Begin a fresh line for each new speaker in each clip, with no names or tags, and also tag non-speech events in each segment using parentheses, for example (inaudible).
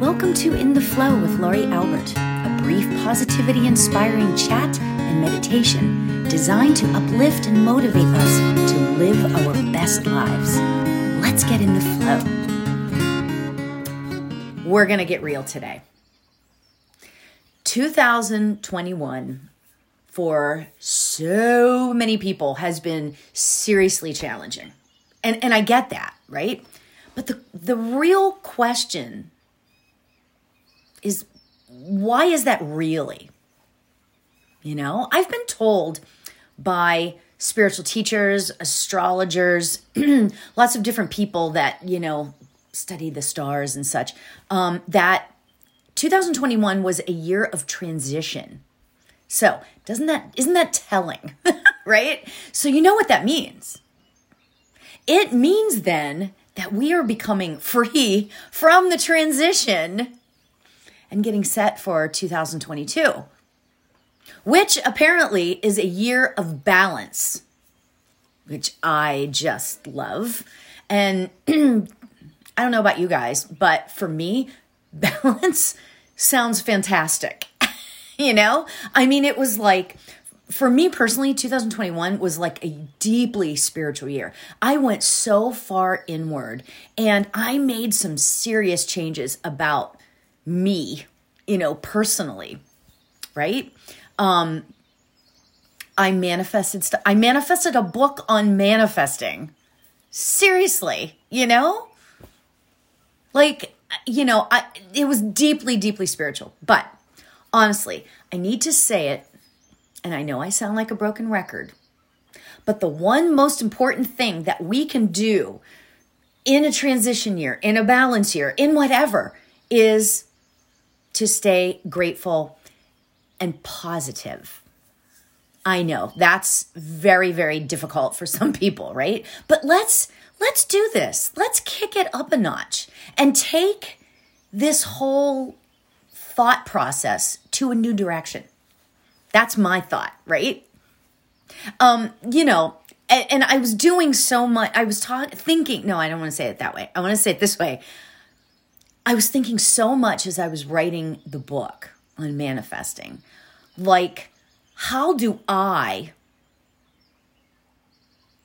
Welcome to In the Flow with Laurie Albert, a brief positivity inspiring chat and meditation designed to uplift and motivate us to live our best lives. Let's get in the flow. We're going to get real today. 2021 for so many people has been seriously challenging. And and I get that, right? But the the real question is why is that really? You know, I've been told by spiritual teachers, astrologers, (clears throat) lots of different people that, you know, study the stars and such, um, that 2021 was a year of transition. So, doesn't that isn't that telling, (laughs) right? So you know what that means. It means then that we are becoming free from the transition and getting set for 2022, which apparently is a year of balance, which I just love. And (clears throat) I don't know about you guys, but for me, (laughs) balance sounds fantastic. (laughs) you know? I mean, it was like, for me personally, 2021 was like a deeply spiritual year. I went so far inward and I made some serious changes about me, you know, personally, right? Um, I manifested st- I manifested a book on manifesting. Seriously, you know? Like, you know, I it was deeply deeply spiritual. But honestly, I need to say it and I know I sound like a broken record. But the one most important thing that we can do in a transition year, in a balance year, in whatever, is to stay grateful and positive. I know that's very very difficult for some people, right? But let's let's do this. Let's kick it up a notch and take this whole thought process to a new direction. That's my thought, right? Um, you know, and, and I was doing so much. I was talking, thinking. No, I don't want to say it that way. I want to say it this way. I was thinking so much as I was writing the book on manifesting. Like, how do I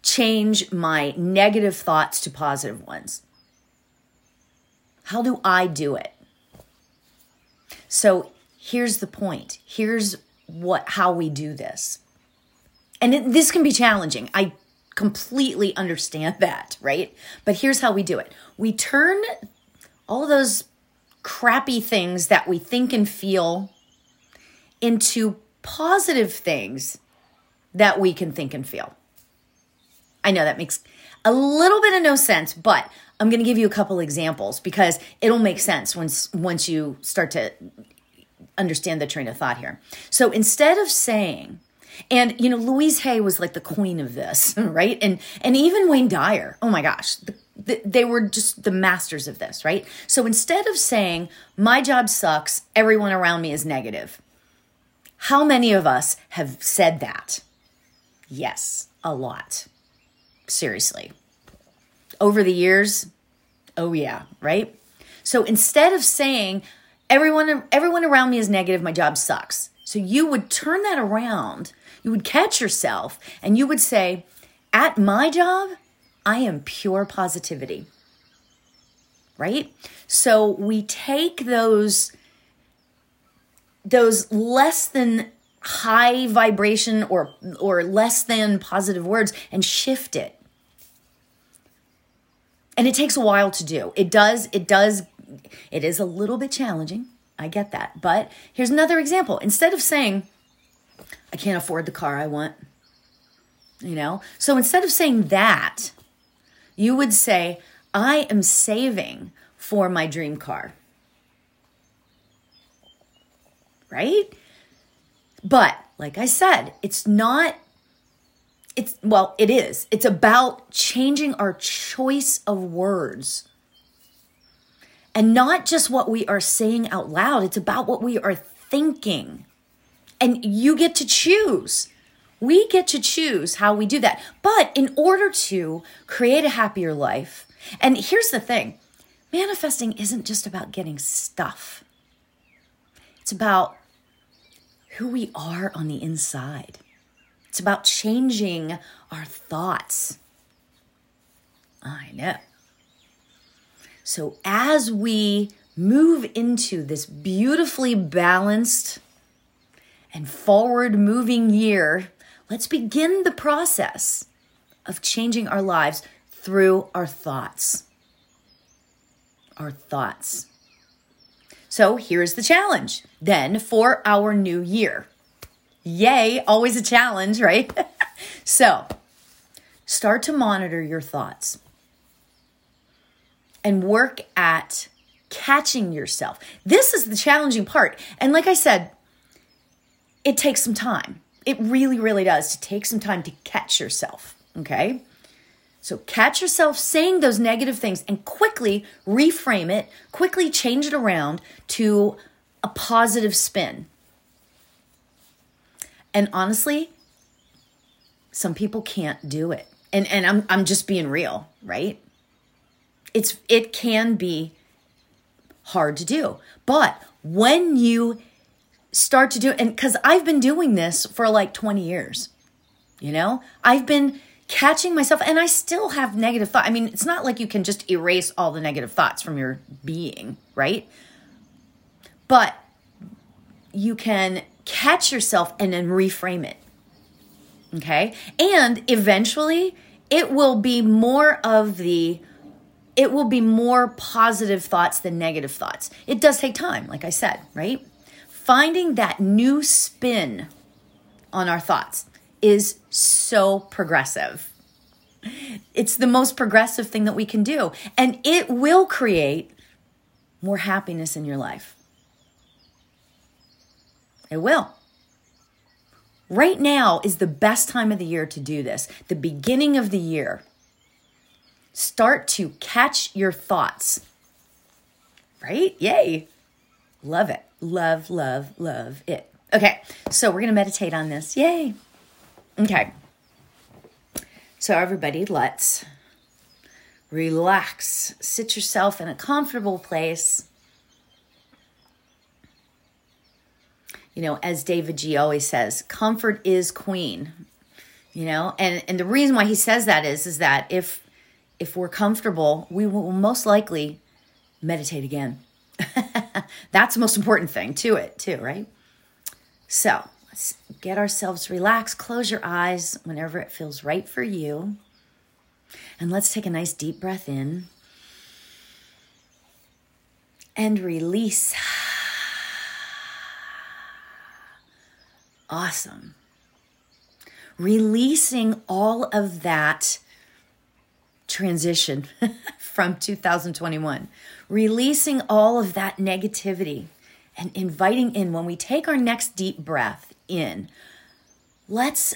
change my negative thoughts to positive ones? How do I do it? So here's the point. Here's what how we do this. And it, this can be challenging. I completely understand (laughs) that, right? But here's how we do it. We turn all those crappy things that we think and feel into positive things that we can think and feel. I know that makes a little bit of no sense, but I'm going to give you a couple examples because it'll make sense once once you start to understand the train of thought here. So instead of saying and you know Louise Hay was like the queen of this, (laughs) right? And and even Wayne Dyer. Oh my gosh, the they were just the masters of this, right? So instead of saying, my job sucks, everyone around me is negative, how many of us have said that? Yes, a lot. Seriously. Over the years, oh yeah, right? So instead of saying, everyone, everyone around me is negative, my job sucks. So you would turn that around, you would catch yourself, and you would say, at my job, I am pure positivity. Right? So we take those those less than high vibration or or less than positive words and shift it. And it takes a while to do. It does it does it is a little bit challenging. I get that. But here's another example. Instead of saying I can't afford the car I want, you know? So instead of saying that, you would say, I am saving for my dream car. Right? But like I said, it's not, it's, well, it is. It's about changing our choice of words. And not just what we are saying out loud, it's about what we are thinking. And you get to choose. We get to choose how we do that. But in order to create a happier life, and here's the thing manifesting isn't just about getting stuff, it's about who we are on the inside. It's about changing our thoughts. I know. So, as we move into this beautifully balanced and forward moving year, let's begin the process of changing our lives through our thoughts. Our thoughts. So here's the challenge then for our new year. Yay, always a challenge, right? (laughs) so start to monitor your thoughts and work at catching yourself. This is the challenging part. And like I said, it takes some time. It really, really does to take some time to catch yourself. Okay. So catch yourself saying those negative things and quickly reframe it, quickly change it around to a positive spin. And honestly, some people can't do it. And and I'm I'm just being real, right? It's it can be hard to do. But when you start to do and cuz I've been doing this for like 20 years. You know? I've been catching myself and I still have negative thoughts. I mean, it's not like you can just erase all the negative thoughts from your being, right? But you can catch yourself and then reframe it. Okay? And eventually it will be more of the it will be more positive thoughts than negative thoughts. It does take time, like I said, right? Finding that new spin on our thoughts is so progressive. It's the most progressive thing that we can do, and it will create more happiness in your life. It will. Right now is the best time of the year to do this, the beginning of the year. Start to catch your thoughts. Right? Yay. Love it. Love, love, love it. Okay, so we're going to meditate on this. Yay. Okay. So, everybody, let's relax. Sit yourself in a comfortable place. You know, as davidji always says, comfort is queen. You know, and and the reason why he says that is is that if if we're comfortable, we will most likely meditate again. (laughs) That's the most important thing to it, too, right? So, Let's get ourselves relaxed. Close your eyes whenever it feels right for you. And let's take a nice deep breath in and release. (sighs) Awesome. Releasing all of that transition (laughs) from 2021, releasing all of that negativity and inviting in when we take our next deep breath in. Let's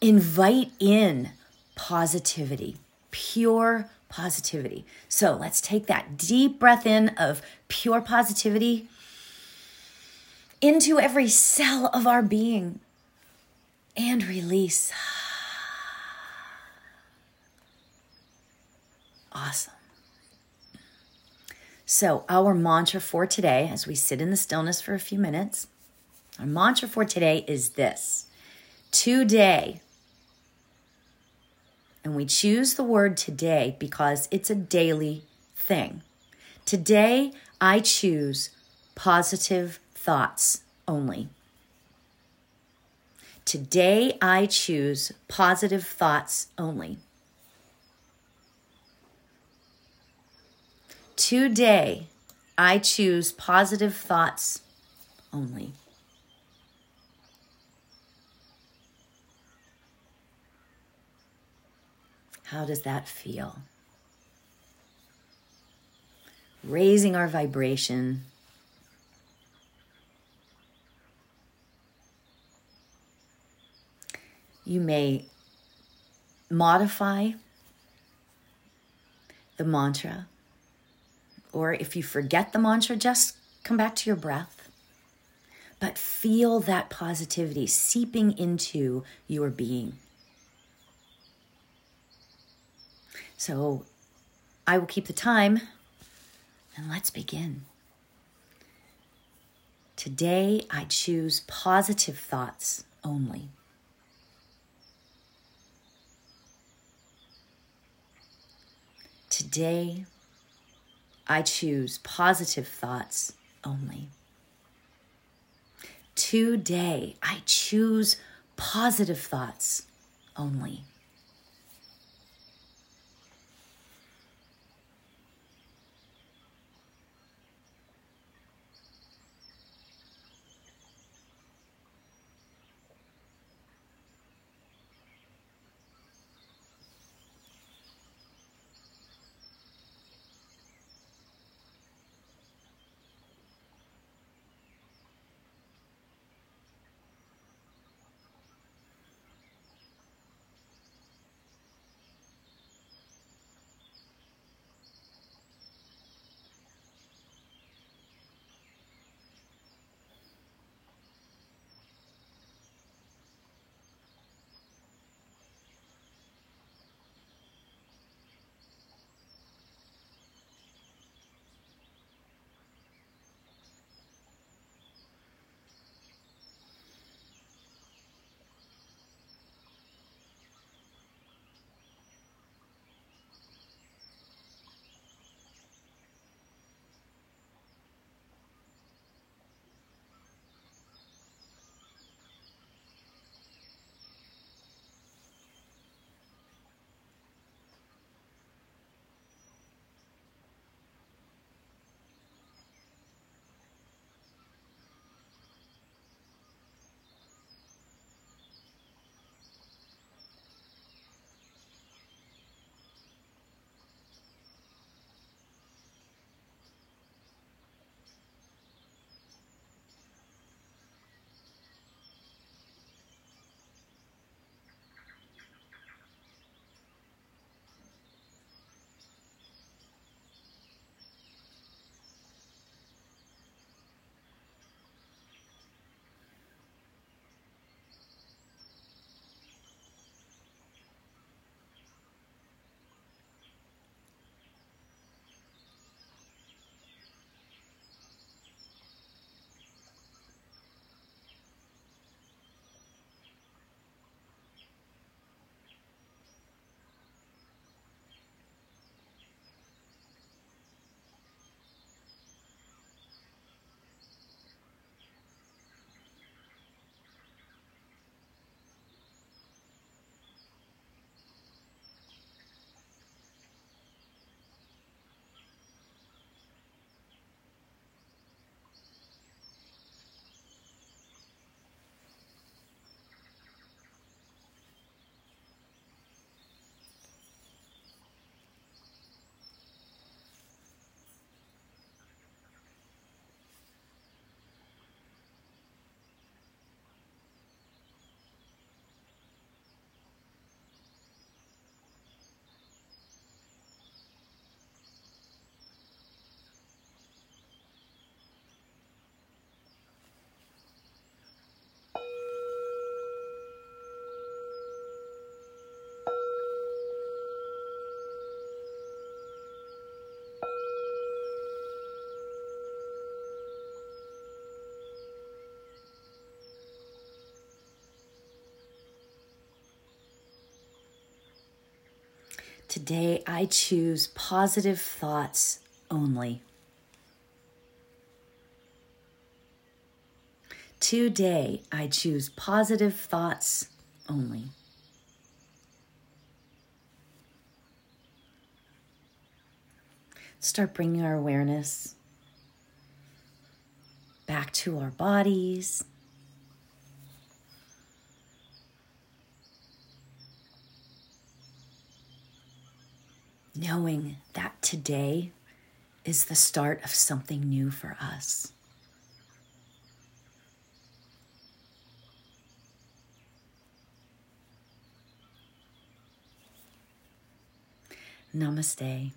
invite in positivity, pure positivity. So let's take that deep breath in of pure positivity into every cell of our being and release. Awesome. So, our mantra for today, as we sit in the stillness for a few minutes, our mantra for today is this today. And we choose the word today because it's a daily thing. Today, I choose positive thoughts only. Today, I choose positive thoughts only. Today, I choose positive thoughts only. How does that feel? Raising our vibration. You may modify the mantra, or if you forget the mantra, just come back to your breath. But feel that positivity seeping into your being. So I will keep the time and let's begin. Today, I choose positive thoughts only. Today, I choose positive thoughts only. Today, I choose positive thoughts only. Today, I choose positive thoughts only. Today, I choose positive thoughts only. Start bringing our awareness back to our bodies knowing that today is the start of something new for us. Namaste.